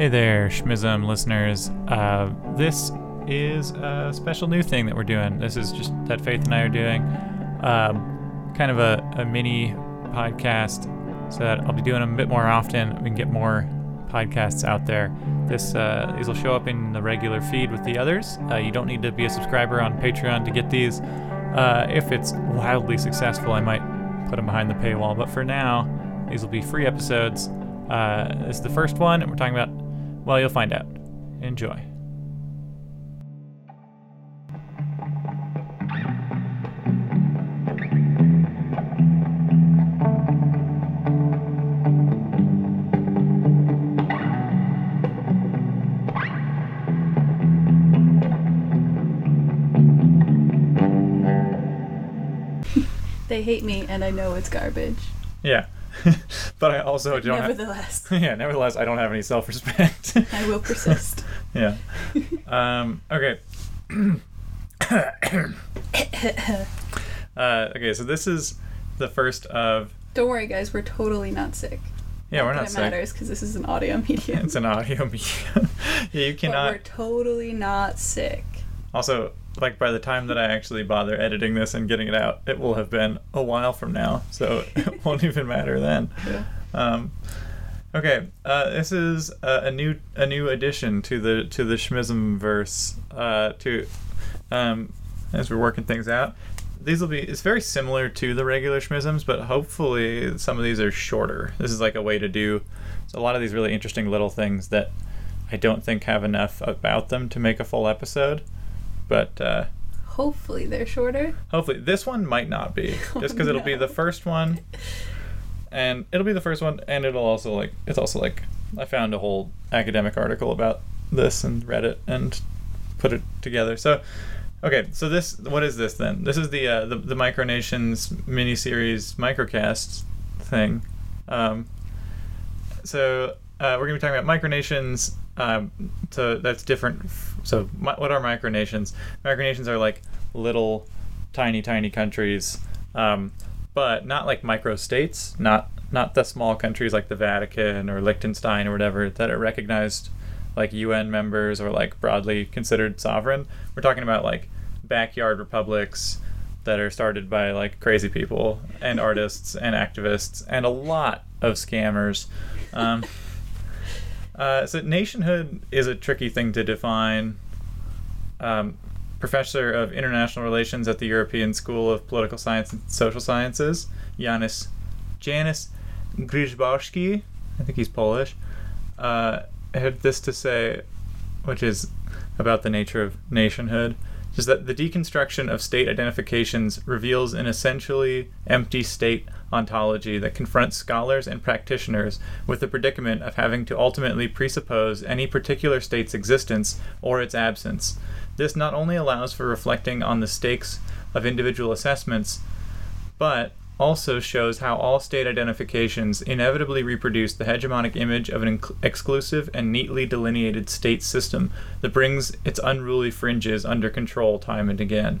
Hey there, Schmizm listeners. Uh, this is a special new thing that we're doing. This is just that Faith and I are doing, um, kind of a, a mini podcast, so that I'll be doing them a bit more often. We can get more podcasts out there. This uh, these will show up in the regular feed with the others. Uh, you don't need to be a subscriber on Patreon to get these. Uh, if it's wildly successful, I might put them behind the paywall. But for now, these will be free episodes. Uh, this is the first one, and we're talking about, well, you'll find out. Enjoy. They hate me, and I know it's garbage. But I also don't have. Nevertheless, Yeah, nevertheless, I don't have any self respect. I will persist. yeah. Um, okay. uh, okay, so this is the first of. Don't worry, guys. We're totally not sick. Yeah, we're not it sick. matters because this is an audio medium. It's an audio medium. yeah, you but cannot. we're totally not sick. Also, like by the time that I actually bother editing this and getting it out, it will have been a while from now, so it won't even matter then. Yeah. Um, okay, uh, this is uh, a new a new addition to the to the Schmizm verse. Uh, to um, as we're working things out, these will be. It's very similar to the regular Schmizms, but hopefully some of these are shorter. This is like a way to do a lot of these really interesting little things that I don't think have enough about them to make a full episode. But uh, Hopefully, they're shorter. hopefully this one might not be Oh, just because it'll be the first one and it'll be the first one and it'll also like it's also like i found a whole academic article about this and read it and put it together so okay so this what is this then this is the uh, the, the micronations miniseries microcast thing um, so uh, we're going to be talking about micronations. Um, so that's different. So what are micronations? Micronations are like little, tiny, tiny countries, um, but not like microstates. Not not the small countries like the Vatican or Liechtenstein or whatever that are recognized like UN members or like broadly considered sovereign. We're talking about like backyard republics that are started by like crazy people and artists and activists and a lot of scammers. Um, uh, so nationhood is a tricky thing to define. Um, professor of international relations at the European School of Political Science and Social Sciences, Janis Janis Grzybowski, I think he's Polish, uh, had this to say, which is about the nature of nationhood, is that the deconstruction of state identifications reveals an essentially empty state ontology that confronts scholars and practitioners with the predicament of having to ultimately presuppose any particular state's existence or its absence. This not only allows for reflecting on the stakes of individual assessments, but also shows how all state identifications inevitably reproduce the hegemonic image of an inc- exclusive and neatly delineated state system that brings its unruly fringes under control time and again.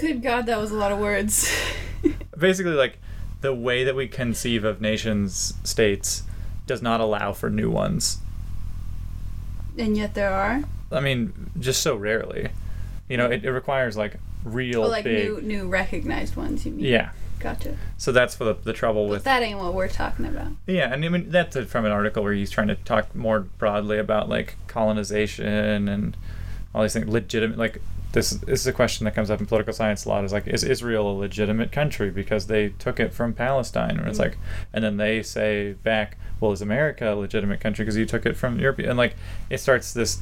Good God, that was a lot of words. Basically, like the way that we conceive of nations states does not allow for new ones. and yet there are. I mean, just so rarely. You know, it, it requires like real Oh, like big. new, new recognized ones. You mean? Yeah. Gotcha. So that's the, the trouble But with that ain't what we're talking about. Yeah, and I mean that's from an article where he's trying to talk more broadly about like colonization and all these things. Legitimate, like this. This is a question that comes up in political science a lot. Is like, is Israel a legitimate country because they took it from Palestine? And it's Mm. like, and then they say back, well, is America a legitimate country because you took it from Europe? And like, it starts this.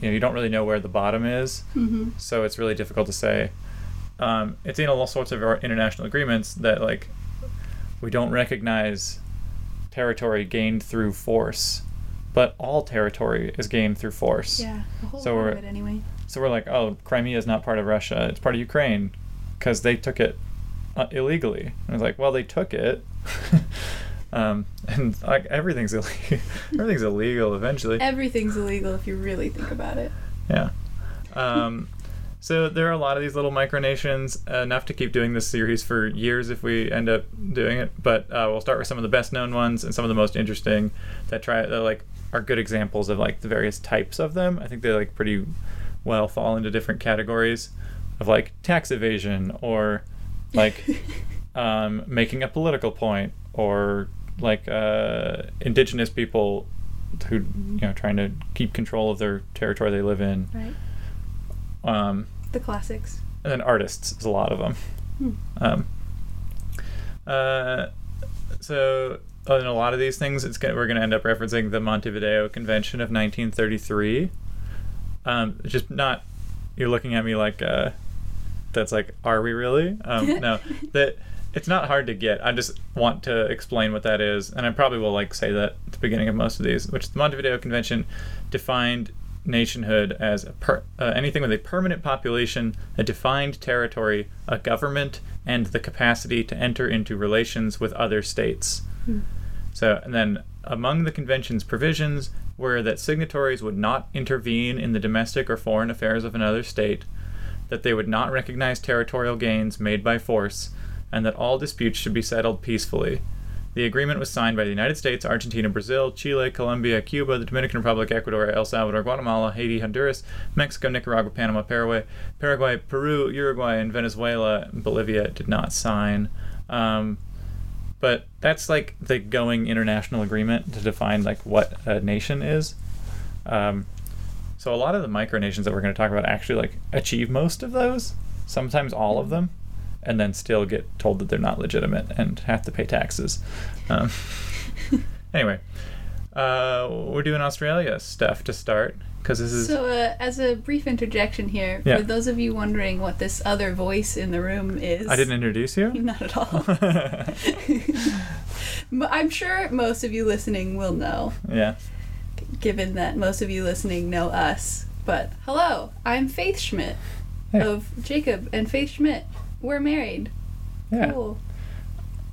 You know, you don't really know where the bottom is Mm-hmm. so it's really difficult to say. Um, it's in all sorts of international agreements that like we don't recognize territory gained through force, but all territory is gained through force. Yeah. A whole So we're- anyway. So we're like, oh, Crimea is not part of Russia; it's part of Ukraine, because they took it uh, illegally. And it's like, well, they took it. um, and like everything's illegal. everything's illegal eventually. Everything's illegal if you really think about it. Yeah. Um, So there are a lot of these little micronations, enough to keep doing this series for years if we end up doing it. But uh, we'll start with some of the best known ones and some of the most interesting that try that like are good examples of like the various types of them. I think they're like pretty well fall into different categories of like tax evasion or like um, making a political point or like uh, indigenous people who you know trying to keep control of their territory they live in Right. um, The classics. and then artists is a lot of them Hmm. um, uh, so in a lot of these things it's gonna, we're going to end up referencing the montevideo convention of 1933 um, just not you're looking at me like uh, that's like are we really? Um, no that it's not hard to get. I just want to explain what that is and i probably will like say that at the beginning of most of these which the montevideo convention defined nationhood as a per, uh, anything with a permanent population a defined territory a government and the capacity to enter into relations with other states. Hmm. so, and then among the convention's provisions were that signatories would not intervene in the domestic or foreign affairs of another state, that they would not recognize territorial gains made by force, and that all disputes should be settled peacefully. The agreement was signed by the United States, Argentina, Brazil, Chile, Colombia, Cuba, the Dominican Republic, Ecuador, El Salvador, Guatemala, Haiti, Honduras, Mexico, Nicaragua, Panama, Paraguay, Paraguay, Peru, Uruguay, and Venezuela. Bolivia did not sign. Um, but that's like the going international agreement to define like what a nation is. Um, so a lot of the micronations that we're going to talk about actually like achieve most of those, sometimes all of them, and then still get told that they're not legitimate and have to pay taxes. Um, anyway, uh, we're doing Australia stuff to start because this is So, uh, as a brief interjection here, Yeah. for those of you wondering what this other voice in the room is, I didn't introduce you. Not at all. I'm sure most of you listening will know, yeah. given that most of you listening know us. But hello, I'm Faith Schmidt Hey. of Jacob and Faith Schmidt. We're married. Yeah. Cool.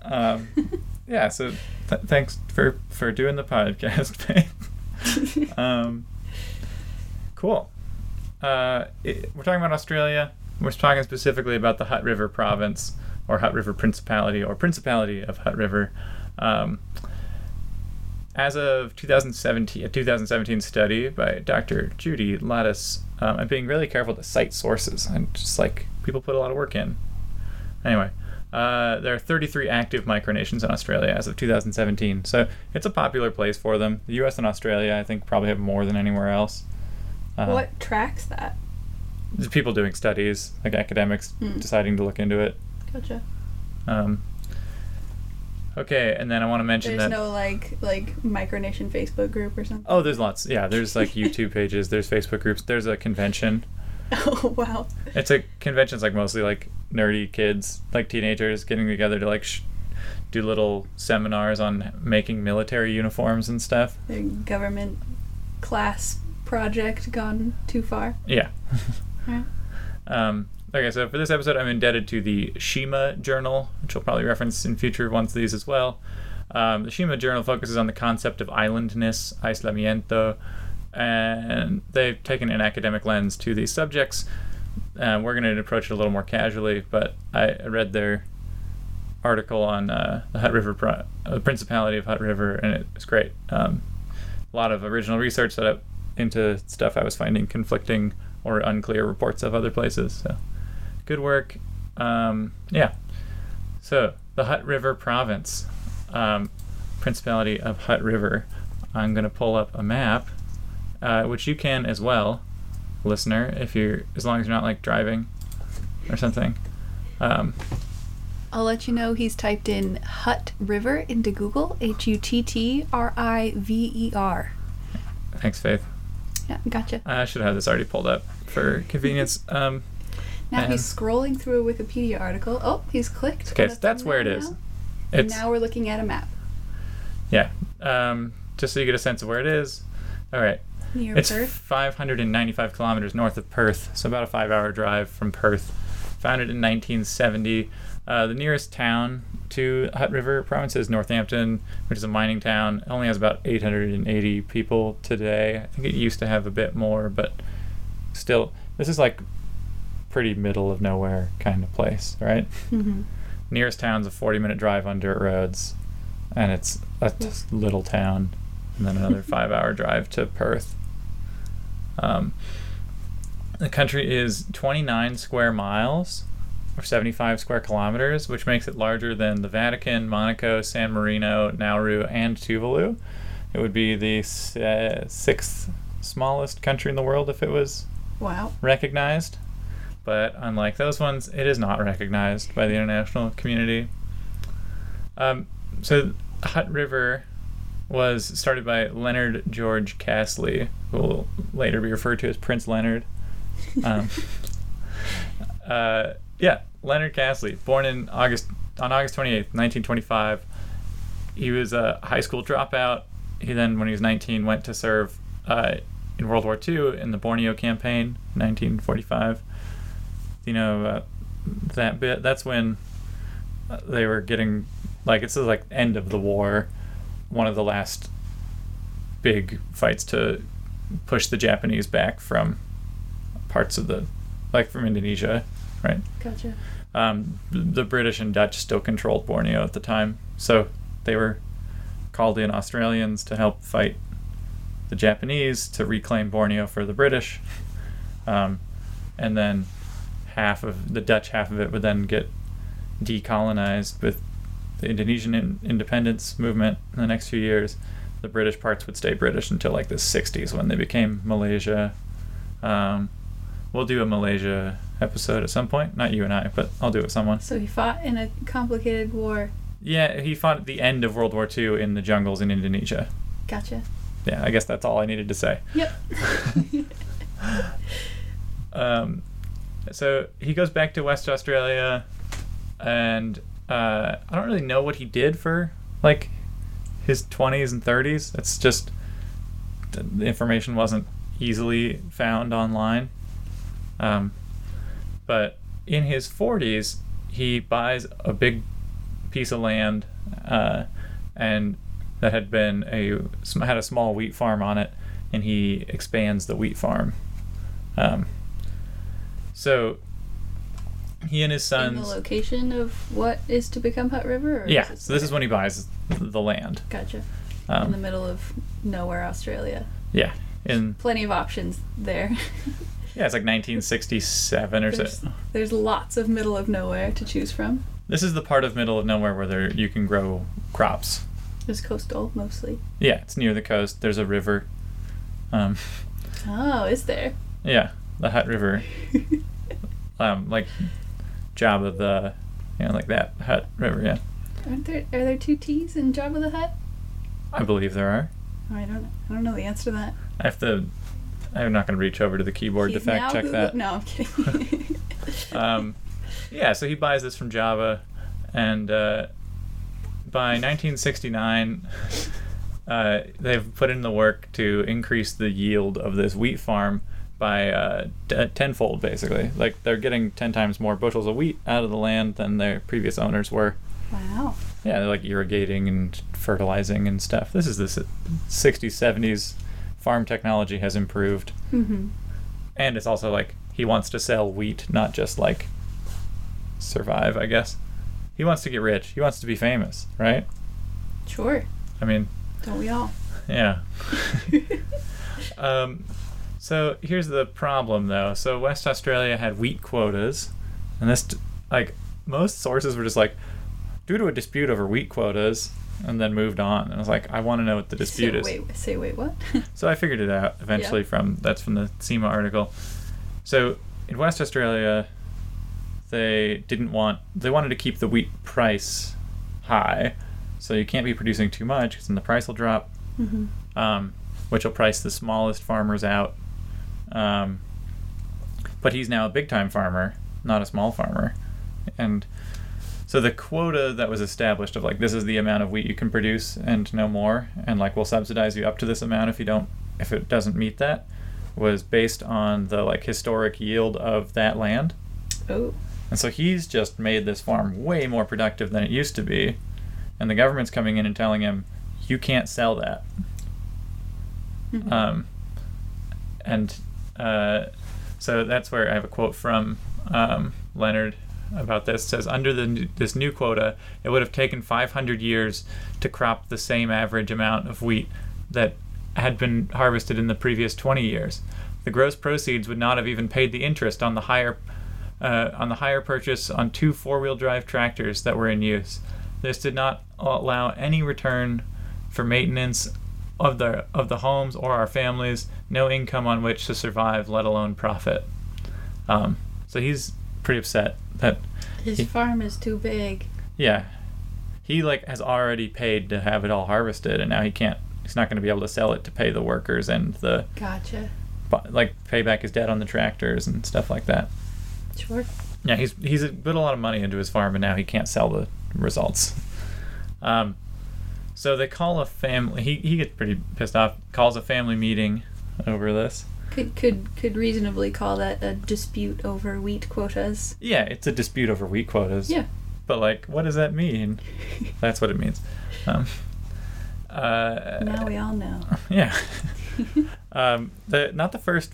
Um, yeah. So th- thanks for for doing the podcast, Faith. um, cool. Uh, it, we're talking about Australia. We're talking specifically about the Hutt River Province, or Hutt River Principality, or Principality of Hutt River. Um, as of 2017, a 2017 study by Dr. Judy Lattas, um, I'm being really careful to cite sources. And just like people put a lot of work in. Anyway, uh, there are 33 active micronations in Australia as of 2017, so it's a popular place for them. The U.S. and Australia, I think, probably have more than anywhere else. Uh, what tracks that? there's People doing studies, like academics Hmm. deciding to look into it. Gotcha. Um, okay, and then I want to mention There's that. no like like micronation Facebook group or something. Oh, there's lots. Yeah, there's like YouTube pages. There's Facebook groups. There's a convention. Oh wow. It's a convention's like mostly like nerdy kids, like teenagers getting together to like sh- do little seminars on making military uniforms and stuff. The government class project gone too far. Yeah. Um, okay, so for this episode, I'm indebted to the Shima Journal, which I'll probably reference in future ones of these as well. Um, the Shima Journal focuses on the concept of islandness, aislamiento, and they've taken an academic lens to these subjects. Uh, we're going to approach it a little more casually, but I read their article on uh, the Hutt River, Pro- uh, the Principality of Hutt River, and it was great. Um, a lot of original research that I, into stuff I was finding conflicting or unclear reports of other places. So, good work. Um, yeah. So, the Hutt River Province, um, Principality of Hutt River. I'm going to pull up a map, uh, which you can as well, listener, if you're, as long as you're not like driving or something. Um, I'll let you know he's typed in Hutt River into Google. H U T T R I V E R. thanks, Faith. Yeah, gotcha. I should have this already pulled up for convenience. Um, Now he's scrolling through a Wikipedia article. Oh, he's clicked. Okay, so that's where it thumbnail is. now. And it's now we're looking at a map yeah. Um, just so you get a sense of where it is. All right. near It's Perth. 595 kilometers north of Perth, so about a five-hour drive from Perth. Founded in 1970. Uh, the nearest town to Hutt River Province is Northampton, which is a mining town. It only has about 880 people today. I think it used to have a bit more, but still, this is like pretty middle of nowhere kind of place, right? Mm-hmm. Nearest town's a 40 minute drive on dirt roads, and it's a t- little town, and then another five hour drive to Perth. Um, the country is 29 square miles, or 75 square kilometers, which makes it larger than the Vatican, Monaco, San Marino, Nauru, and Tuvalu. It would be the uh, sixth smallest country in the world if it was Wow. recognized. But unlike those ones, it is not recognized by the international community. Um, so, Hutt River was started by Leonard George Casley, who will later be referred to as Prince Leonard. Um, uh, yeah, Leonard Casley, born in August on August 28th, 1925. He was a high school dropout. He then, when he was 19, went to serve uh, in World War II in the Borneo campaign, 1945. You know uh, that bit. That's when uh, they were getting like it's like end of the war, one of the last big fights to push the Japanese back from parts of the like from Indonesia, right? Gotcha. um, the British and Dutch still controlled Borneo at the time, so they were called in Australians to help fight the Japanese to reclaim Borneo for the British, um, and then half of the Dutch half of it would then get decolonized with the Indonesian in- independence movement in the next few years. The British parts would stay British until like the 60s when they became Malaysia. Um, we'll do a Malaysia episode at some point. Not you and I, but I'll do it with someone. So he fought in a complicated war. Yeah, he fought at the end of World War II in the jungles in Indonesia. Gotcha. Yeah, I guess that's all I needed to say. Yep. Um, so he goes back to West Australia, and uh, I don't really know what he did for like his 20s and 30s. It's just the the information wasn't easily found online. Um, but in his 40s, he buys a big piece of land, uh, and that had been a had a small wheat farm on it, and he expands the wheat farm. Um, so he and his sons. in the location of what is to become Hutt River? Or Yeah, so this is when he buys the land. Gotcha. in the Um, middle of nowhere, Australia. yeah, in Plenty of options there. yeah, it's like 1967 or there's, so. there's lots of middle of nowhere to choose from. This is the part of middle of nowhere where there you can grow crops. It's coastal mostly. Yeah, it's near the coast. There's a river. Um, Oh, is there? yeah, the Hutt River. Um, like Jabba the, you know, like that Hutt River. Yeah, Aren't there are there two T's in Jabba the Hutt? I believe there are. Oh, I don't I don't know the answer to that. I have to. I'm not going to reach over to the keyboard He's to fact check that. No, I'm kidding. um, yeah, so he buys this from Jabba, and uh, by 1969, uh, they've put in the work to increase the yield of this wheat farm by uh, t- tenfold, basically. Like they're getting 10 times more bushels of wheat out of the land than their previous owners were. wow. Yeah, they're like irrigating and fertilizing and stuff. This is the 60s, 70s. Farm technology has improved Mm-hmm. and it's also like he wants to sell wheat, not just like survive, I guess. He wants to get rich. He wants to be famous, right? Sure. I mean, Don't we all? yeah. um, so here's the problem, though. So West Australia had wheat quotas, and this, like, most sources were just like, due to a dispute over wheat quotas, and then moved on. And I was like, I want to know what the dispute is. Wait, say wait, what? So I figured it out eventually Yeah. from that's from the Shima article. So in West Australia, they didn't want they wanted to keep the wheat price high, so you can't be producing too much because then the price will drop, mm-hmm. um, which will price the smallest farmers out. Um, but he's now a big time farmer, not a small farmer, and so the quota that was established of like this is the amount of wheat you can produce and no more, and like we'll subsidize you up to this amount if you don't if it doesn't meet that, was based on the like historic yield of that land. Oh. And so he's just made this farm way more productive than it used to be, and the government's coming in and telling him you can't sell that. Mhm. Um, and uh, so that's where I have a quote from um, Leonard about this says under the this new quota, it would have taken 500 years to crop the same average amount of wheat that had been harvested in the previous 20 years. The gross proceeds would not have even paid the interest on the higher uh, on the higher purchase on two four-wheel drive tractors that were in use. This did not allow any return for maintenance of the of the homes or our families, no income on which to survive, let alone profit. Um, so he's pretty upset that His He- farm is too big. yeah, he like has already paid to have it all harvested, and now he can't. He's not going to be able to sell it to pay the workers and the Gotcha. like pay back his debt on the tractors and stuff like that. Sure. Yeah, he's he's put a lot of money into his farm, and now he can't sell the results. Um, so they call a family. He he gets pretty pissed off. Calls a family meeting over this. Could could could reasonably call that a dispute over wheat quotas. Yeah, it's a dispute over wheat quotas. Yeah. But like, what does that mean? That's what it means. Um, uh, Now we all know. Yeah. um, the not the first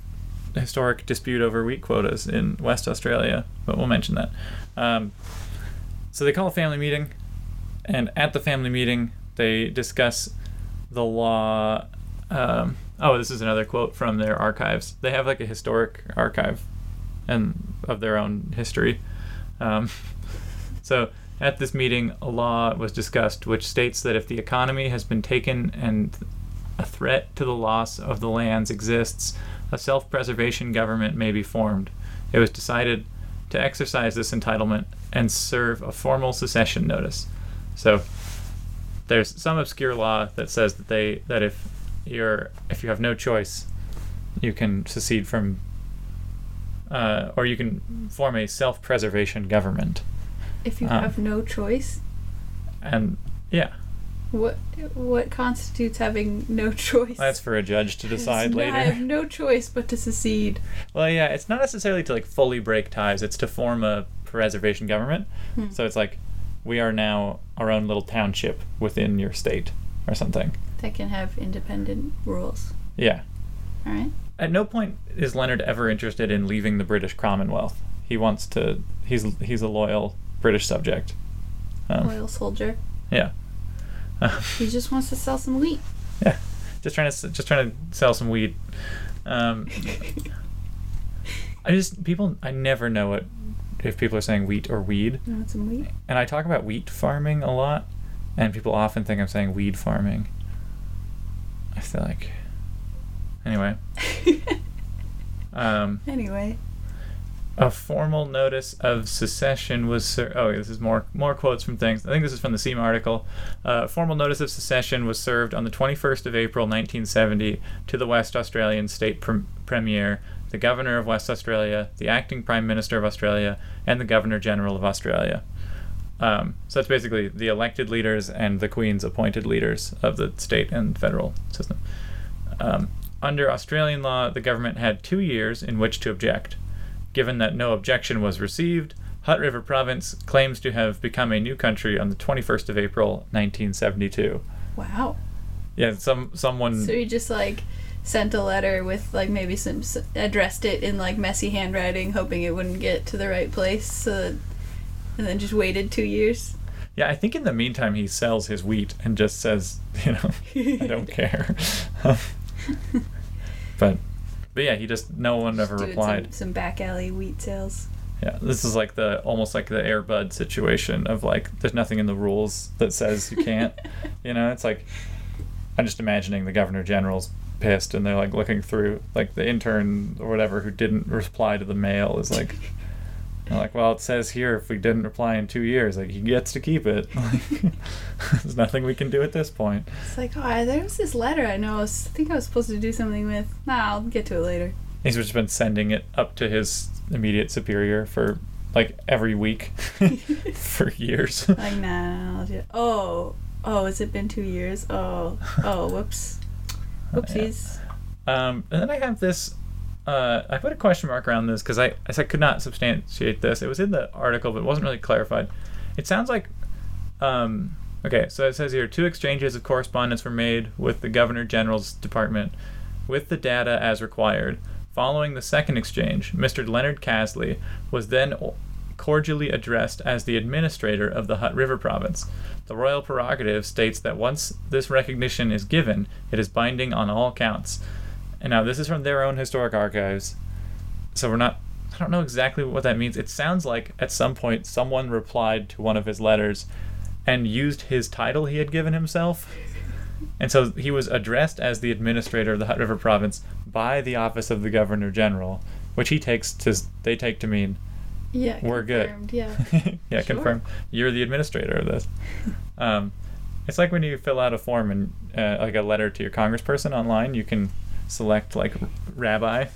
historic dispute over wheat quotas in West Australia, but we'll mention that. Um, so they call a family meeting, and at the family meeting, they discuss the law. Um, oh, this is another quote from their archives. They have like a historic archive, and of their own history. Um, so at this meeting, a law was discussed which states that if the economy has been taken and a threat to the loss of the lands exists, a self preservation government may be formed. It was decided to exercise this entitlement and serve a formal secession notice. So there's some obscure law that says that they that if you're if you have no choice, you can secede from uh, or you can form a self preservation government. If you Um, have no choice, And yeah, what what constitutes having no choice? that's for a judge to decide later. I have no choice but to secede. Well, yeah, it's not necessarily to like fully break ties. It's to form a preservation government. Hmm. So it's like we are now our own little township within your state or something. That can have independent rules. Yeah. All right. At no point is Leonard ever interested in leaving the British Commonwealth. He wants to. He's he's a loyal British subject. Um, Loyal soldier. Yeah. He just wants to sell some wheat. yeah. Just trying to just trying to sell some weed. Um, I just people. I never know what if people are saying wheat or weed. You want some wheat? and I talk about wheat farming a lot, and people often think I'm saying weed farming. I feel like. Anyway, um, anyway. a formal notice of secession was. Ser- oh, this is more more quotes from things. I think this is from the Seam article. Uh, a formal notice of secession was served on the 21st of April 1970 to the West Australian State Prem- Premier, the Governor of West Australia, the Acting Prime Minister of Australia, and the Governor General of Australia. Um, so that's basically the elected leaders and the Queen's appointed leaders of the state and federal system. Um, under Australian law, the government had two years in which to object. Given that no objection was received, Hutt River Province claims to have become a new country on the 21st of April, 1972. Wow. Yeah, some someone. So he just like sent a letter with like maybe some addressed it in like messy handwriting, hoping it wouldn't get to the right place. So, that, and then just waited two years. Yeah, I think in the meantime he sells his wheat and just says, you know, I don't care. but, but yeah, he just no one ever replied. Some, some back alley wheat sales. Yeah, this is like the almost like the Airbud situation of like there's nothing in the rules that says you can't. you know, it's like I'm just imagining the governor general's pissed and they're like looking through like the intern or whatever who didn't reply to the mail is like like, well, it says here if we didn't reply in two years, like he gets to keep it. Like, there's nothing we can do at this point. It's like, oh, there was this letter I know. I, was, I think I was supposed to do something with. Nah, I'll get to it later. He's just been sending it up to his immediate superior for like every week for years. Like, nah. I'll just, oh, oh, has it been two years? Oh, oh, whoops, whoopsies. Um, and then I have this. Uh, I put a question mark around this because I, I could not substantiate this. It was in the article, but it wasn't really clarified. It sounds like. Um, okay, so it says here two exchanges of correspondence were made with the Governor General's Department with the data as required. Following the second exchange, Mr. Leonard Casley was then cordially addressed as the administrator of the Hutt River province. The royal prerogative states that once this recognition is given, it is binding on all counts. And now this is from their own historic archives, so we're not. I don't know exactly what that means. It sounds like at some point someone replied to one of his letters and used his title he had given himself. And so he was addressed as the administrator of the Hutt River province by the office of the governor general, which he takes to they take to mean Yeah. We're good. confirmed, Yeah. yeah, Sure. confirm you're the administrator of this. Um, it's like when you fill out a form and uh, like a letter to your congressperson online, you can select like rabbi,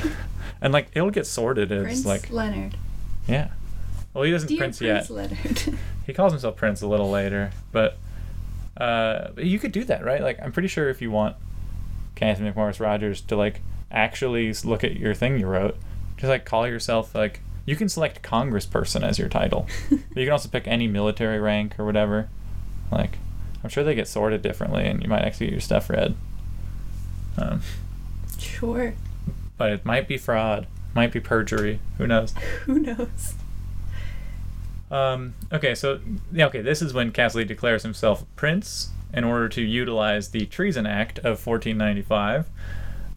and like it'll get sorted as Prince like Leonard. yeah. Well, he doesn't Dear prince Prince yet. Leonard. He calls himself Prince a little later, but uh, you could do that, right? Like, I'm pretty sure if you want Anthony McMorris Rodgers to like actually look at your thing you wrote, just like call yourself like you can select Congressperson as your title. but you can also pick any military rank or whatever. Like, I'm sure they get sorted differently, and you might actually get your stuff read. Um, sure. but it might be fraud, might be perjury. Who knows? Who knows? Um, okay, so yeah, okay, this is when Casley declares himself prince in order to utilize the Treason Act of 1495,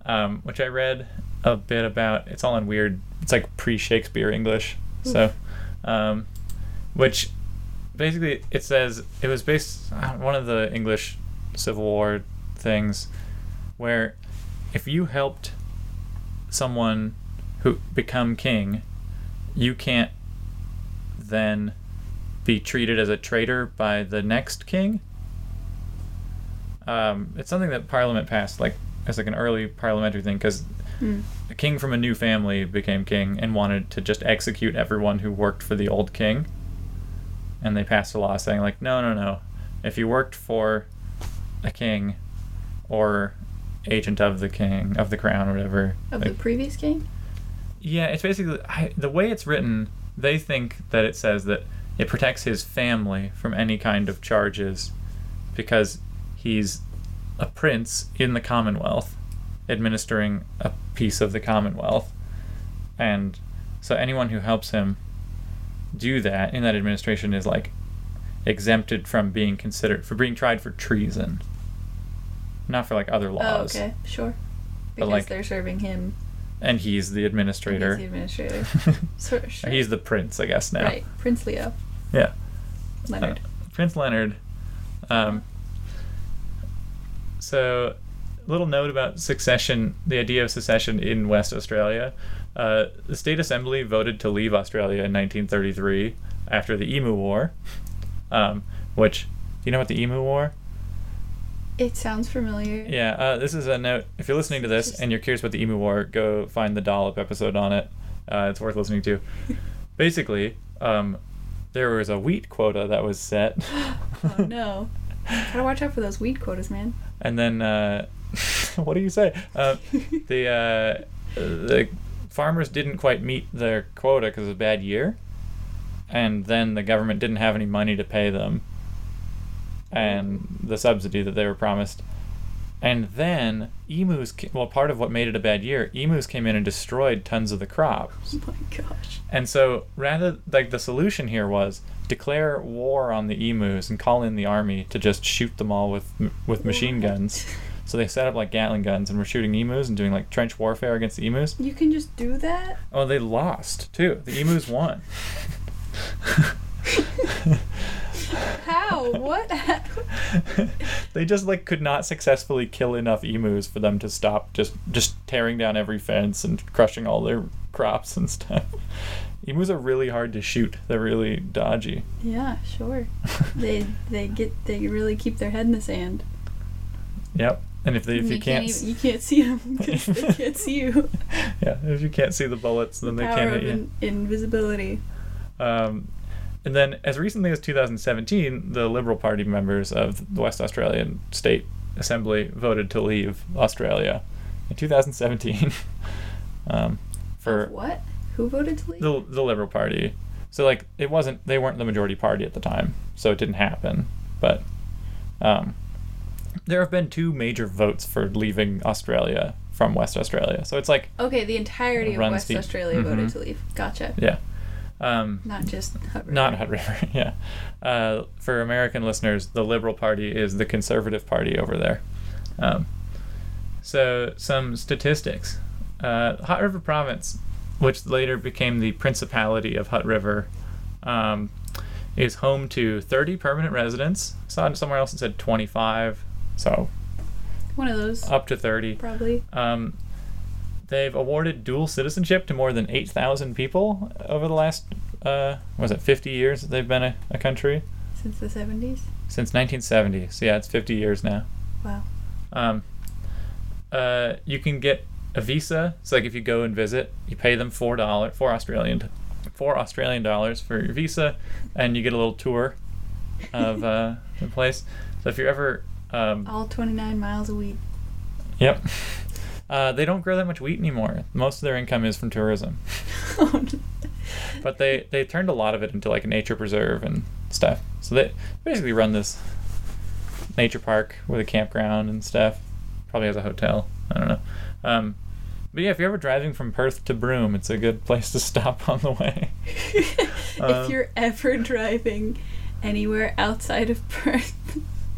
um, which I read a bit about. It's all in weird. It's like pre-Shakespeare English. So, um, which basically it says it was based on one of the English Civil War things, where if you helped someone who become king, you can't then be treated as a traitor by the next king. Um, it's something that Parliament passed, like as like an early parliamentary thing, because Hmm. a king from a new family became king and wanted to just execute everyone who worked for the old king. And they passed a law saying like, no, no, no, if you worked for a king or agent of the king of the crown or whatever, Of like, the previous king? yeah, it's basically I, the way it's written. They think that it says that it protects his family from any kind of charges because he's a prince in the Commonwealth, administering a piece of the Commonwealth, and so anyone who helps him do that in that administration is like exempted from being considered for being tried for treason, not for like other laws. Oh, laws. okay. Sure. Because like, they're serving him. And he's the and administrator. He's the administrator. Sure, sure. He's the prince, I guess now. Right. Prince Leo. Yeah. Leonard. Uh, Prince Leonard. Um, so, little note about succession, the idea of secession in West Australia. Uh, the state assembly voted to leave Australia in 1933 after the Emu War, um, which, do you know about the Emu War? It sounds familiar. Yeah, uh, this is a note. If you're listening to this and you're curious about the Emu War, go find the Dollop episode on it. Uh, it's worth listening to. Basically, um, there was a wheat quota that was set. oh no. Gotta watch out for those wheat quotas, man. and then uh, what do you say? Uh, the uh, the farmers didn't quite meet their quota because it was a bad year, and then the government didn't have any money to pay them, and the subsidy that they were promised. And then emus, ca- well, part of what made it a bad year, emus came in and destroyed tons of the crops. Oh my gosh. And so, rather, like, the solution here was declare war on the emus and call in the army to just shoot them all with with machine What? guns. So they set up like Gatling guns and were shooting emus and doing like trench warfare against the emus. You can just do that? Oh, they lost too. The emus won. How? What? they just like could not successfully kill enough emus for them to stop just just tearing down every fence and crushing all their crops and stuff. Emus are really hard to shoot. They're really dodgy. yeah, sure. They they get they really keep their head in the sand. Yep. And if they if you, can't, even, you can't see them because they can't see you. yeah, if you can't see the bullets, then they can't hit you. in, invisibility. Um, and then, as recently as 2017, the Liberal Party members of the West Australian State Assembly voted to leave Australia in 2017 um, for what? Who voted to leave? the the Liberal Party. So like, it wasn't they weren't the majority party at the time, so it didn't happen. But um, there have been two major votes for leaving Australia from West Australia. So it's like Okay, the entirety of West. Australia voted Mhm. to leave. Gotcha. yeah. Um, Not just Hutt River. not Hutt River, yeah. Uh, for American listeners, the Liberal Party is the Conservative Party over there. Um, so, some statistics. Uh, Hutt River Province, which later became the Principality of Hutt River, um, is home to 30 permanent residents. Saw somewhere else it said 25, so One of those, up to 30. probably. Um, they've awarded dual citizenship to more than 8,000 people over the last, uh, was it 50 years that they've been a, a country? Since the 70s. Since 1970. So yeah, it's 50 years now. Wow. Um, uh, you can get a visa. So like if you go and visit, you pay them four dollar, four Australian, four Australian dollars for your visa, and you get a little tour of uh, the place. So if you're ever, um, All 29 miles a week. yep. Uh, they don't grow that much wheat anymore. Most of their income is from tourism. but they they turned a lot of it into like a nature preserve and stuff. So they basically run this nature park with a campground and stuff. Probably has a hotel. I don't know. Um, but yeah, if you're ever driving from Perth to Broome, it's a good place to stop on the way. Um, if you're ever driving anywhere outside of Perth,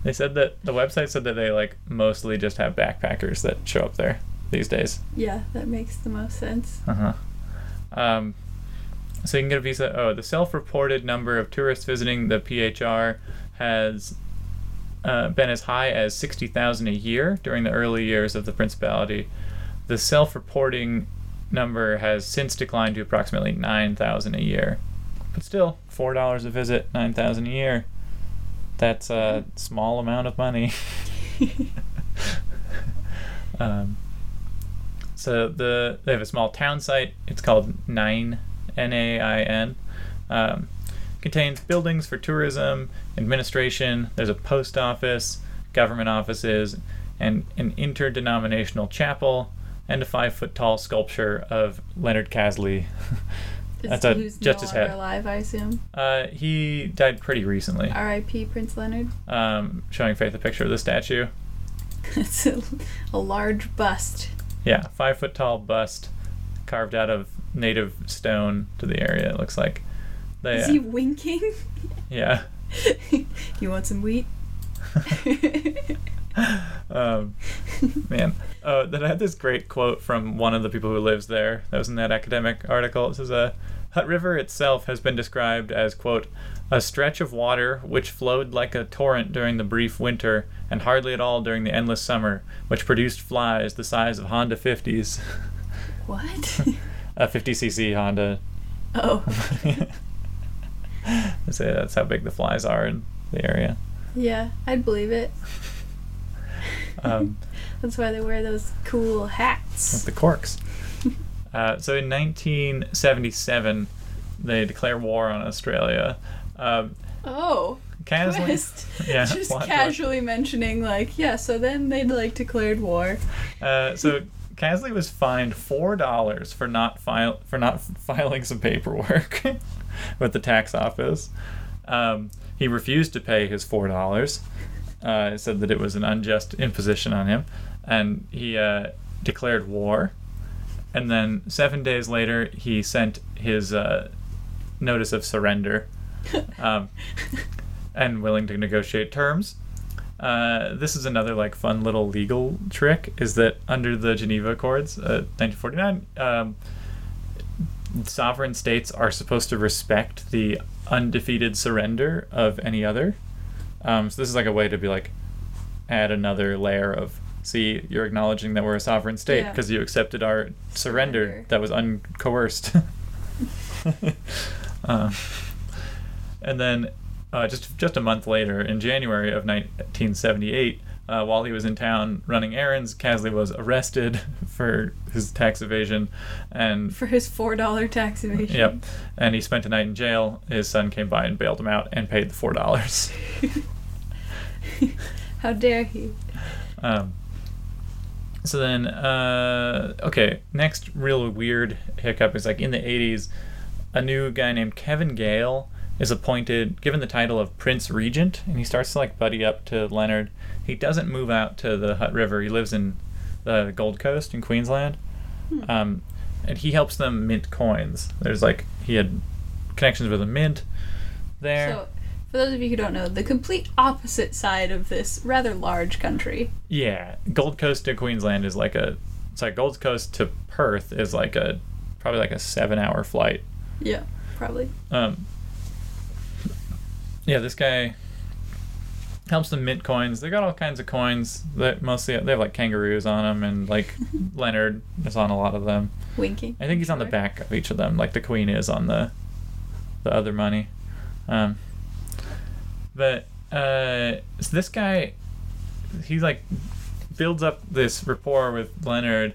They said that the website said that they like mostly just have backpackers that show up there these days. yeah, that makes the most sense. Uh huh. Um, so you can get a visa. Oh, the self-reported number of tourists visiting the PHR has uh, been as high as sixty thousand a year during the early years of the principality. The self-reporting number has since declined to approximately nine thousand a year, but still four dollars a visit, nine thousand a year. That's a small amount of money. um, so the they have a small town site. It's called Nain, N A I N. Um, contains buildings for tourism, administration. There's a post office, government offices, and an interdenominational chapel, and a five foot tall sculpture of Leonard Casley. That's a, who's just no his head. alive, I assume. Uh, he died pretty recently. R.I.P. Prince Leonard. Um, showing Faith a picture of the statue. it's a, a large bust. Yeah, five foot tall bust carved out of native stone to the area. It looks like. They, Is he winking? yeah. you want some wheat? um, man, oh, then I had this great quote from one of the people who lives there. That was in that academic article. It says, uh, Hutt River itself has been described as, quote, a stretch of water which flowed like a torrent during the brief winter and hardly at all during the endless summer, which produced flies the size of Honda 50s. what? a 50cc Honda. oh, say that's how big the flies are in the area. yeah, I'd believe it. Um, That's why they wear those cool with hats. the corks. Uh, so in 1977, they declare war on Australia. Um, Oh, Casley, twist. yeah, Just casually mentioning, like, yeah, so then they'd like declared war. Uh, so Casley was fined four dollars for not file for not filing some paperwork with the tax office. Um, he refused to pay his four dollars. Uh, said that it was an unjust imposition on him, and he uh, declared war. And then seven days later, he sent his uh, notice of surrender, um, and willing to negotiate terms. Uh, this is another like fun little legal trick is that under the Geneva Accords, uh, 1949, um, sovereign states are supposed to respect the undefeated surrender of any other. Um, so this is like a way to be like add another layer of see you're acknowledging that we're a sovereign state Yeah. because you accepted our surrender, Surrender. that was uncoerced. um, and then uh, just just a month later, in January of 1978, uh, while he was in town running errands, Casley was arrested for his tax evasion, and For his $4 tax evasion. yep, and he spent a night in jail. His son came by and bailed him out and paid the four dollars. How dare he? Um, so then, uh, okay, next real weird hiccup is like in the 80s, a new guy named Kevin Gale is appointed, given the title of Prince Regent, and he starts to like buddy up to Leonard. He doesn't move out to the Hutt River. He lives in the Gold Coast in Queensland. Hmm. Um, and he helps them mint coins. There's like he had connections with a mint there. So, for those of you who don't know, the complete opposite side of this rather large country. yeah, Gold Coast to Queensland is like a sorry, Gold Coast to Perth is like a probably like a seven hour flight. Yeah, probably. Um, yeah, this guy helps them mint coins. They got all kinds of coins that mostly they have like kangaroos on them, and like Leonard is on a lot of them. Winky. I think he's on the back of each of them, like the queen is on the the other money. Um, but uh, so this guy, he like builds up this rapport with Leonard,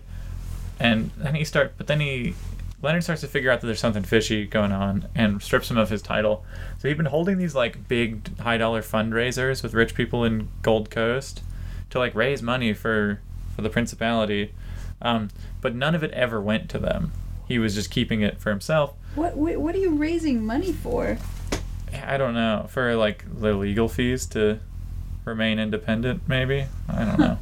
and then he start, but then he Leonard starts to figure out that there's something fishy going on and strips him of his title. So he'd been holding these like big high dollar fundraisers with rich people in Gold Coast to like raise money for for the principality. Um, but none of it ever went to them. He was just keeping it for himself. What, what what are you raising money for? I don't know for like the legal fees to remain independent. Maybe I don't know.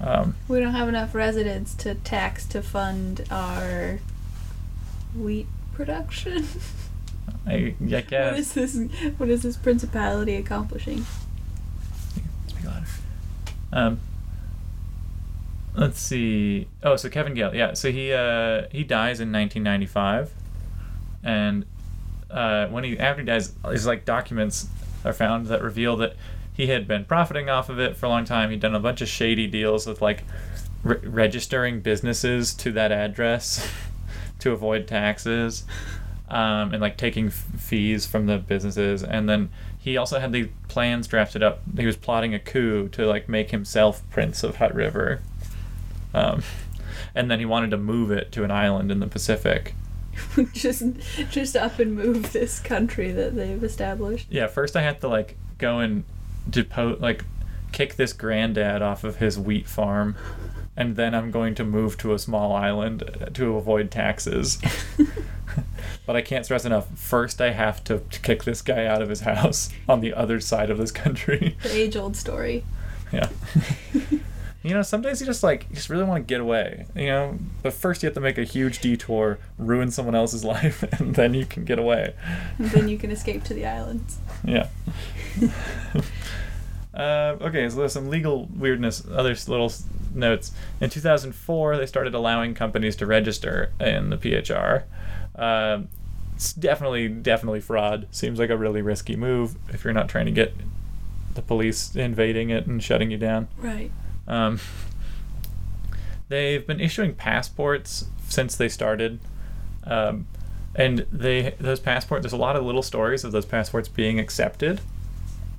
Um, We don't have enough residents to tax to fund our wheat production. I, I guess. is this? What is this principality accomplishing? Speak louder. Um, let's see. Oh, so Kevin Gale. Yeah. So he uh, he dies in 1995, and uh, when he after he dies, his like documents are found that reveal that he had been profiting off of it for a long time. He'd done a bunch of shady deals with like re- registering businesses to that address to avoid taxes. Um, and like taking f- fees from the businesses, and then he also had the plans drafted up. He was plotting a coup to like make himself Prince of Hutt River, um, and then he wanted to move it to an island in the Pacific. just just up and move this country that they've established. Yeah, first I had to like go and depose, like kick this granddad off of his wheat farm, and then I'm going to move to a small island uh, to avoid taxes. but I can't stress enough. First, I have to kick this guy out of his house on the other side of this country. The age old story. Yeah. You know, sometimes you just like you just really want to get away. You know, but first you have to make a huge detour, ruin someone else's life, and then you can get away. And then you can escape to the islands. Yeah. uh, okay, so there's some legal weirdness. Other little notes. In 2004, they started allowing companies to register in the PHR. Um it's definitely, definitely fraud. Seems like a really risky move if you're not trying to get the police invading it and shutting you down. Right. Um, they've been issuing passports since they started, um, and they those passports. There's a lot of little stories of those passports being accepted,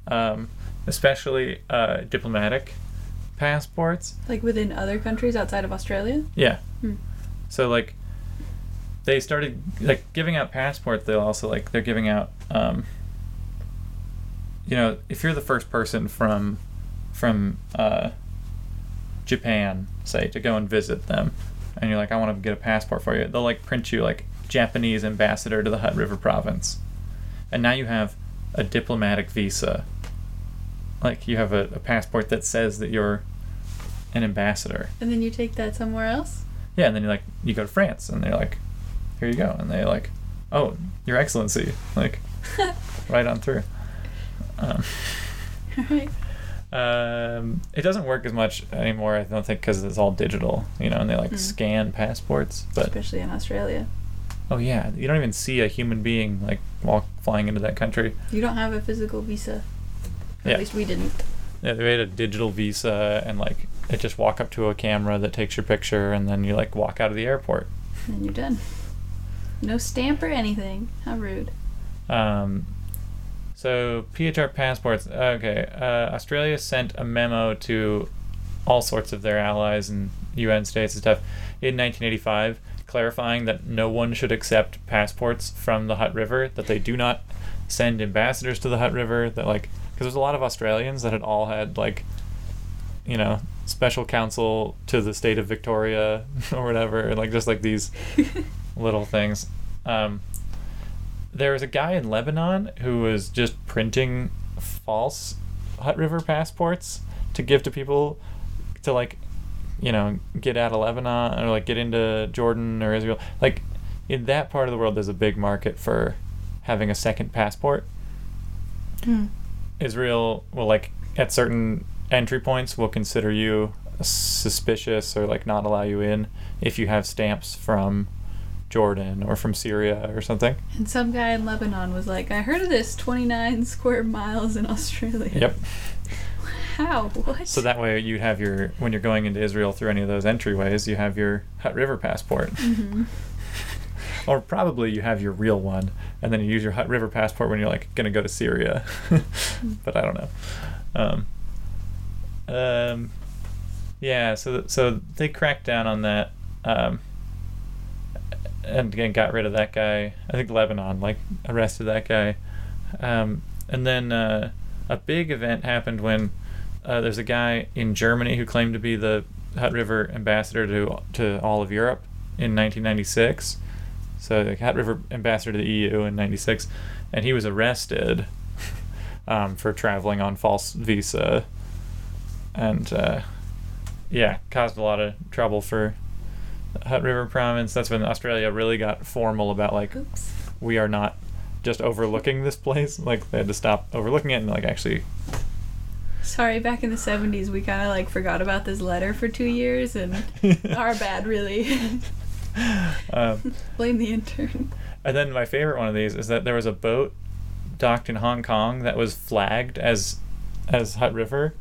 um, especially uh, diplomatic passports. Like within other countries outside of Australia? Yeah. Hmm. So like, they started like giving out passports. They'll also like they're giving out. Um, you know, if you're the first person from from uh, Japan, say, to go and visit them, and you're like, I want to get a passport for you, they'll like print you like Japanese ambassador to the Hutt River province, and now you have a diplomatic visa. Like you have a, a passport that says that you're an ambassador. And then you take that somewhere else? Yeah, and then you like you go to France, and they're like, "Here you go," and they like, "Oh, Your Excellency," like right on through. Um, Alright. Um, it doesn't work as much anymore, I don't think, because it's all digital, you know, and they like Mm. scan passports. But Especially in Australia. oh yeah, you don't even see a human being like walk flying into that country. You don't have a physical visa. At Yeah. least we didn't. Yeah, they made a digital visa, and like it just walk up to a camera that takes your picture, and then you like walk out of the airport. And you're done. No stamp or anything. How rude. Um, so PHR passports. Okay, uh, Australia sent a memo to all sorts of their allies and UN states and stuff in 1985, clarifying that no one should accept passports from the Hutt River. That they do not send ambassadors to the Hutt River. That like because there's a lot of Australians that had all had like, you know, special counsel to the state of Victoria or whatever, like just like these little things. Um, there was a guy in Lebanon who was just printing false Hutt River passports to give to people to like you know, get out of Lebanon or like get into Jordan or Israel. Like in that part of the world, there's a big market for having a second passport. Hmm. Israel will like at certain entry points will consider you suspicious or like not allow you in if you have stamps from Jordan or from Syria or something. And some guy in Lebanon was like, I heard of this 29 square miles in Australia. Yep. How? What? So that way you have your when you're going into Israel through any of those entryways, you have your Hutt River passport. hmm Or probably you have your real one, and then you use your Hutt River passport when you're like gonna go to Syria. but I don't know. Um, um, yeah, so so they cracked down on that, um, and again got rid of that guy. I think Lebanon like arrested that guy, um, and then uh, a big event happened when uh, there's a guy in Germany who claimed to be the Hutt River ambassador to to all of Europe in 1996. So the Hutt River ambassador to the EU in '96, and he was arrested um, for traveling on false visa, and uh, yeah, caused a lot of trouble for Hutt River Province. That's when Australia really got formal about like Oops. we are not just overlooking this place. Like they had to stop overlooking it and like actually Sorry, back in the 70s, we kind of like forgot about this letter for two years, and our bad, really. um, Blame the intern. And then my favorite one of these is that there was a boat docked in Hong Kong that was flagged as as Hutt River,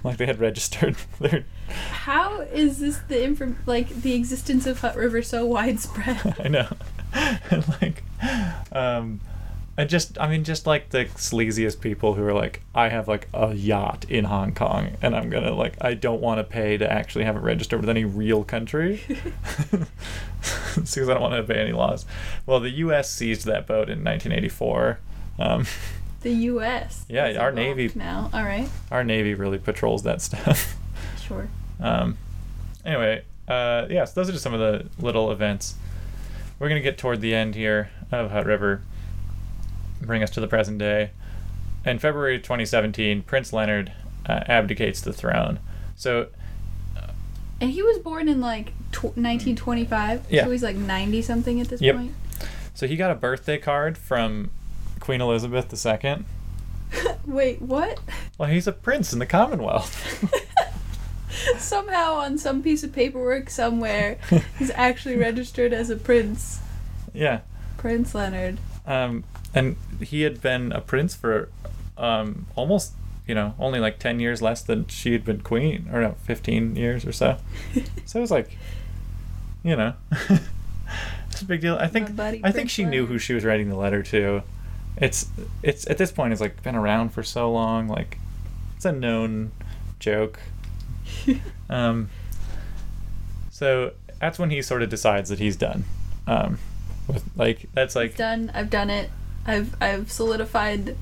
like they had registered their. How is this the infor- like the existence of Hutt River so widespread? I know, and like, um, and just I mean just like the sleaziest people who are like, I have like a yacht in Hong Kong, and I'm gonna like I don't want to pay to actually have it registered with any real country, because I don't want to obey any laws. Well, the U.S. seized that boat in 1984. Um, the U.S. Yeah, our Navy- now. All right, our Navy really patrols that stuff. sure. Um, anyway, uh, yeah, so those are just some of the little events. We're going to get toward the end here of Hutt River, bring us to the present day. In February 2017, Prince Leonard uh, abdicates the throne. So, And he was born in like tw- 1925, Yeah. so he's like 90 something at this Yep. point. so he got a birthday card from Queen Elizabeth II. Wait, what? Well, he's a prince in the Commonwealth. Somehow on some piece of paperwork somewhere, he's actually registered as a prince. yeah. Prince Leonard. Um, and he had been a prince for um, almost, you know, only like 10 years less than she had been queen, or no, 15 years or so. So it was like, you know, it's a big deal. I think I think Prince she knew who she was writing the letter to. It's it's at this point it's like been around for so long, like it's a known joke. Um, so that's when he sort of decides that he's done. Um, with like that's like done. I've done it. I've I've solidified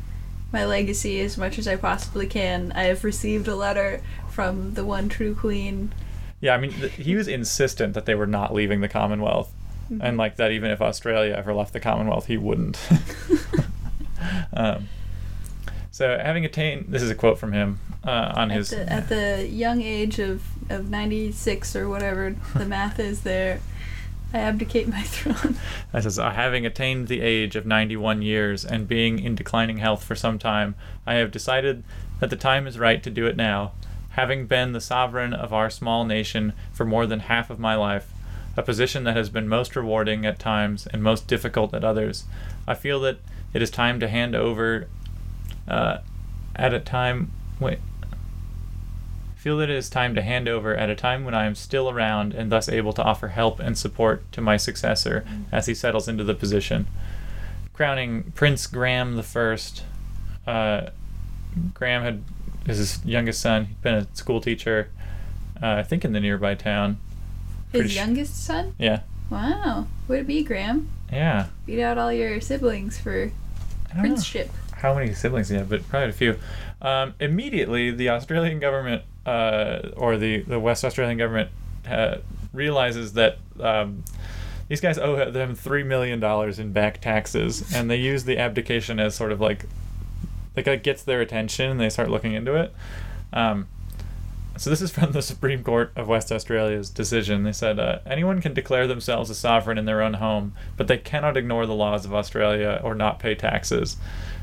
my legacy as much as I possibly can. I have received a letter from the one true queen. Yeah, I mean, th- he was insistent that they were not leaving the Commonwealth, and like that even if Australia ever left the Commonwealth, he wouldn't. um, so, having attained, this is a quote from him uh, on At his. the, at the young age of, of 96 or whatever the math is there, I abdicate my throne. That says, "Uh, having attained the age of 91 years and being in declining health for some time, I have decided that the time is right to do it now. Having been the sovereign of our small nation for more than half of my life, a position that has been most rewarding at times and most difficult at others, I feel that it is time to hand over uh, at a time. Wait. Feel that it is time to hand over at a time when I am still around and thus able to offer help and support to my successor as he settles into the position. Crowning Prince Graham the First. Uh, Graham had is his youngest son. He'd been a school teacher, uh, I think in the nearby town. Pretty His sh- youngest son? Yeah, Wow. Would it be Graham? yeah. Beat out all your siblings for I don't know princeship. how many siblings he had, but probably a few. Um, immediately, the Australian government uh, or the, the West Australian government uh, realizes that um, these guys owe them three million dollars in back taxes, and they use the abdication as sort of like like it gets their attention, and they start looking into it. Um, so this is from the Supreme Court of West Australia's decision. They said uh, anyone can declare themselves a sovereign in their own home, but they cannot ignore the laws of Australia or not pay taxes.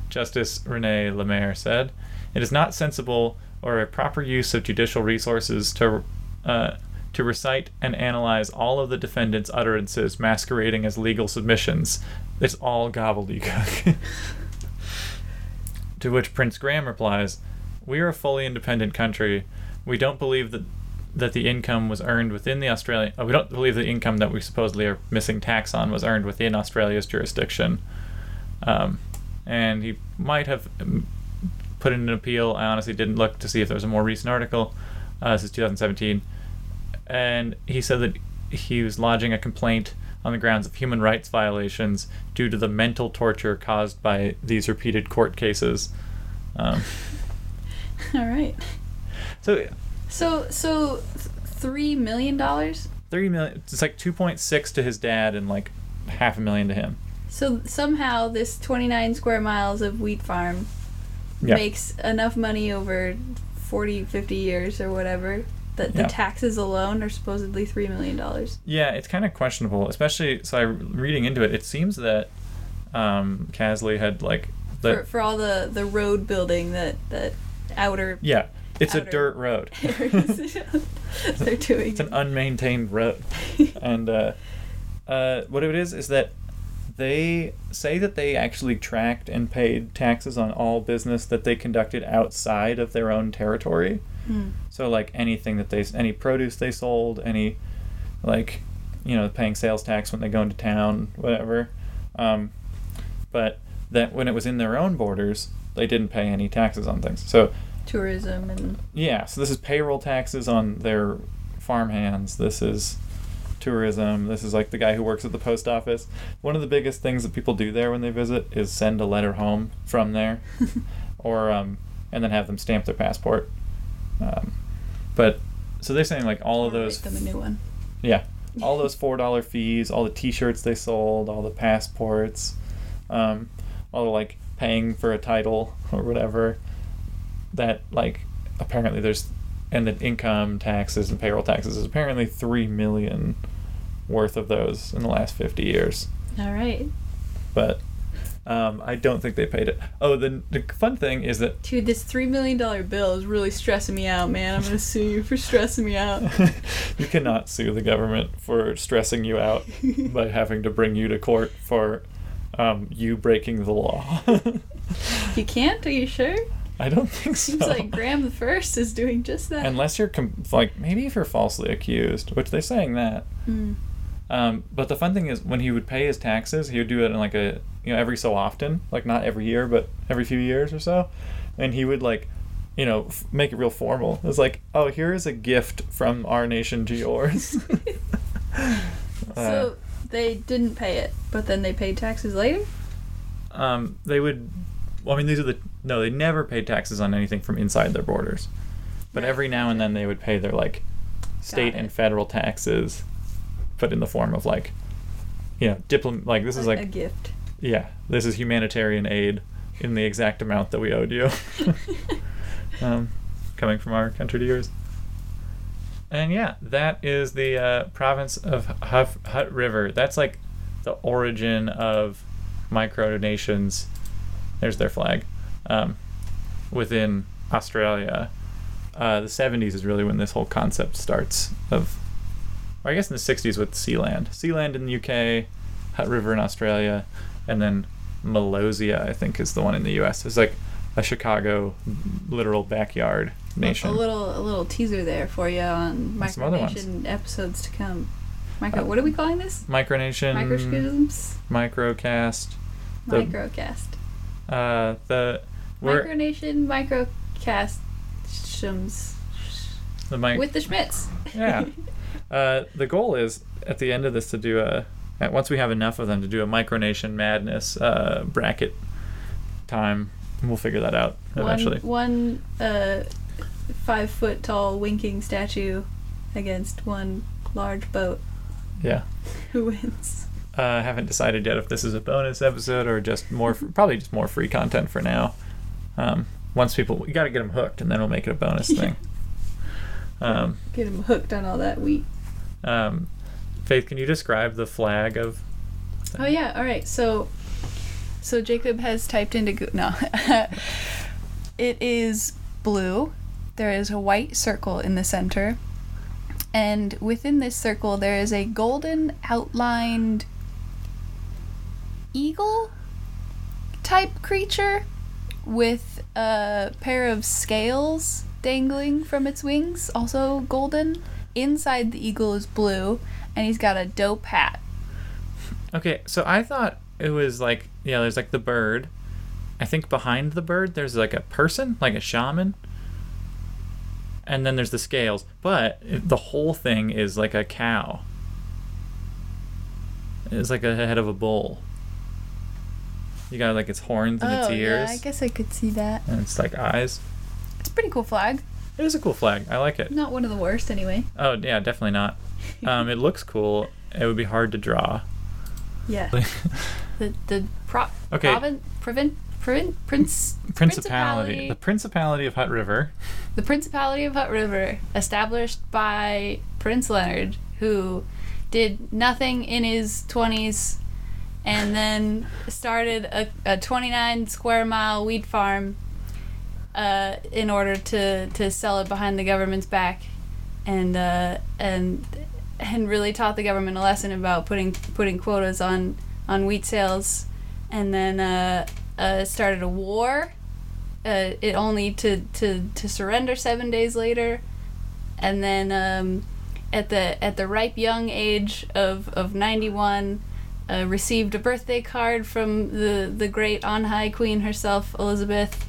Justice Rene Le Miere said, "It is not sensible or a proper use of judicial resources to." Uh, to recite and analyze all of the defendant's utterances masquerading as legal submissions. It's all gobbledygook. to which Prince Graham replies, We are a fully independent country. We don't believe that that the income was earned within the Australian. Uh, we don't believe the income that we supposedly are missing tax on was earned within Australia's jurisdiction. Um, and he might have um, put in an appeal. I honestly didn't look to see if there was a more recent article. Uh, this is 2017 and he said that he was lodging a complaint on the grounds of human rights violations due to the mental torture caused by these repeated court cases. Um, All right. So So so three million dollars. three million. It's like two point six to his dad and like half a million to him. So somehow this 29 square miles of wheat farm Yeah. makes enough money over 40, 50 years or whatever that the Yeah. taxes alone are supposedly three million dollars. Yeah, it's kind of questionable, especially. So I reading into it, it seems that um, Casley had like the For, for all the, the road building that that outer yeah. It's a dirt road. they're doing. It's an unmaintained road. and uh, uh, what it is is that they say that they actually tracked and paid taxes on all business that they conducted outside of their own territory. Hmm. So like anything that they any produce they sold, any like you know paying sales tax when they go into town, whatever. Um, but that when it was in their own borders, they didn't pay any taxes on things. So tourism and yeah, so this is payroll taxes on their farm hands. This is tourism. This is like the guy who works at the post office. One of the biggest things that people do there when they visit is send a letter home from there, or um, and then have them stamp their passport. Um, but so they're saying like all of those, them a new one. yeah, all those four dollar fees, all the T-shirts they sold, all the passports, um, all the like paying for a title or whatever. That like apparently there's and the income taxes and payroll taxes is apparently three million worth of those in the last fifty years. All right. But um, I don't think they paid it. Oh, the the fun thing is that Dude, this three million dollar bill is really stressing me out, man. I'm gonna sue you for stressing me out. you cannot sue the government for stressing you out by having to bring you to court for um, you breaking the law. You can't? Are you sure? I don't think so. Seems like Graham the First is doing just that. Unless you're com- like maybe if you're falsely accused, which they're saying that. Mm. Um, but the fun thing is when he would pay his taxes, he would do it in like a you know every so often, like not every year, but every few years or so, and he would like you know f- make it real formal. It's like oh here is a gift from our nation to yours. Uh, so they didn't pay it, but then they paid taxes later. um, they would. Well, I mean, these are the no. They never paid taxes on anything from inside their borders, but every now and then they would pay their like state and federal taxes, but in the form of like, you know, diplom. Like this is a, like a gift. yeah, this is humanitarian aid in the exact amount that we owed you, um, coming from our country to yours. And yeah, that is the uh, province of Huff, Hutt River. That's like the origin of micronations. There's their flag. Um, within Australia, uh, the 70s is really when this whole concept starts. Of, or I guess in the 60s with Sealand, Sealand in the UK, Hutt River in Australia, and then Molossia, I think, is the one in the U.S. It's like a Chicago literal backyard nation. A little a little teaser there for you on And some other ones. micronation episodes to come. Micro, Uh, what are we calling this? Micronation, Microschmizms, Microcast, the- microcast, uh, the we're micronation, microcassiums the mic. with the Schmitz. Yeah. uh, the goal is at the end of this to do a once we have enough of them to do a micronation madness uh, bracket time. We'll figure that out eventually. One, one uh, five foot tall winking statue against one large boat. Yeah. Who wins? Uh, haven't decided yet if this is a bonus episode or just more, probably just more free content for now. Um, once people, we got to get them hooked, and then we'll make it a bonus thing. Um, Get them hooked on all that wheat. um, Faith, can you describe the flag of? Oh yeah, all right. So, so Jacob has typed into Go- no. it is blue. There is a white circle in the center, and within this circle there is a golden outlined eagle type creature with a pair of scales dangling from its wings, also golden. Inside the eagle is blue, and he's got a dope hat. Okay, so I thought it was like yeah, there's like the bird. I think behind the bird there's like a person, like a shaman. And then there's the scales, but the whole thing is like a cow. It's like a head of a bull. You got like its horns and its oh ears, yeah, I guess I could see that. and it's like eyes. It's a pretty cool flag. It is a cool flag. I like it. Not one of the worst, anyway. Oh yeah, definitely not. Um, it looks cool. It would be hard to draw. Yeah. The the pro- Okay. provin- provin- provin- prince Principality. The Principality of Hutt River. the Principality of Hutt River, established by Prince Leonard, who did nothing in his twenties, and then started a, a twenty nine square mile wheat farm. Uh, in order to, to sell it behind the government's back, and uh, and and really taught the government a lesson about putting putting quotas on on wheat sales, and then uh, uh, started a war. Uh, it only to, to, to surrender seven days later, and then um, at the at the ripe young age of of ninety one, uh, received a birthday card from the the great on high queen herself, Elizabeth,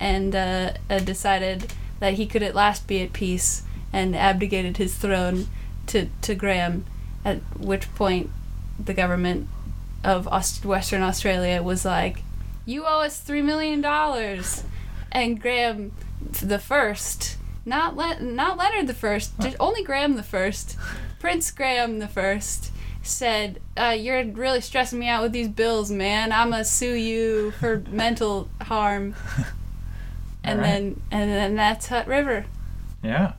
and uh, uh, decided that he could at last be at peace, and abdicated his throne to to Graham. At which point, the government of Aust- Western Australia was like, "You owe us three million dollars," and Graham the first, not Le- not Leonard the first, just only Graham the first, Prince Graham the first, said, uh, "You're really stressing me out with these bills, man. I'ma sue you for mental harm." And Alright. then and then that's Hutt River. Yeah,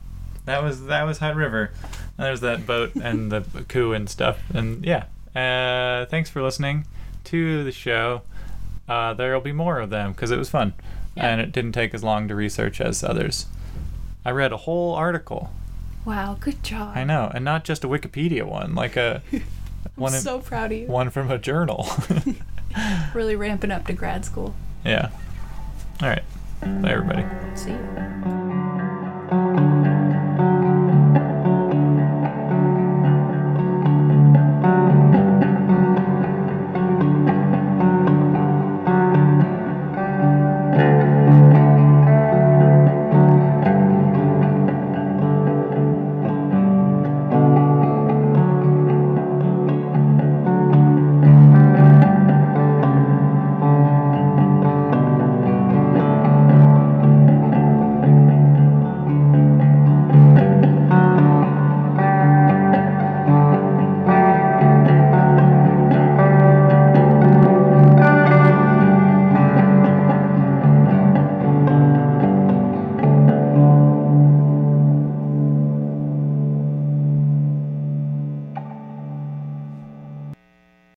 that was that was Hutt River. And there's that boat and the coup and stuff. And yeah, uh, thanks for listening to the show. Uh, there'll be more of them because it was fun, Yeah. and it didn't take as long to research as others. I read a whole article. Wow, good job. I know, and not just a Wikipedia one, like a I'm one in- so proud of you. one from a journal. Really ramping up to grad school. yeah. All right. Bye, everybody. See you.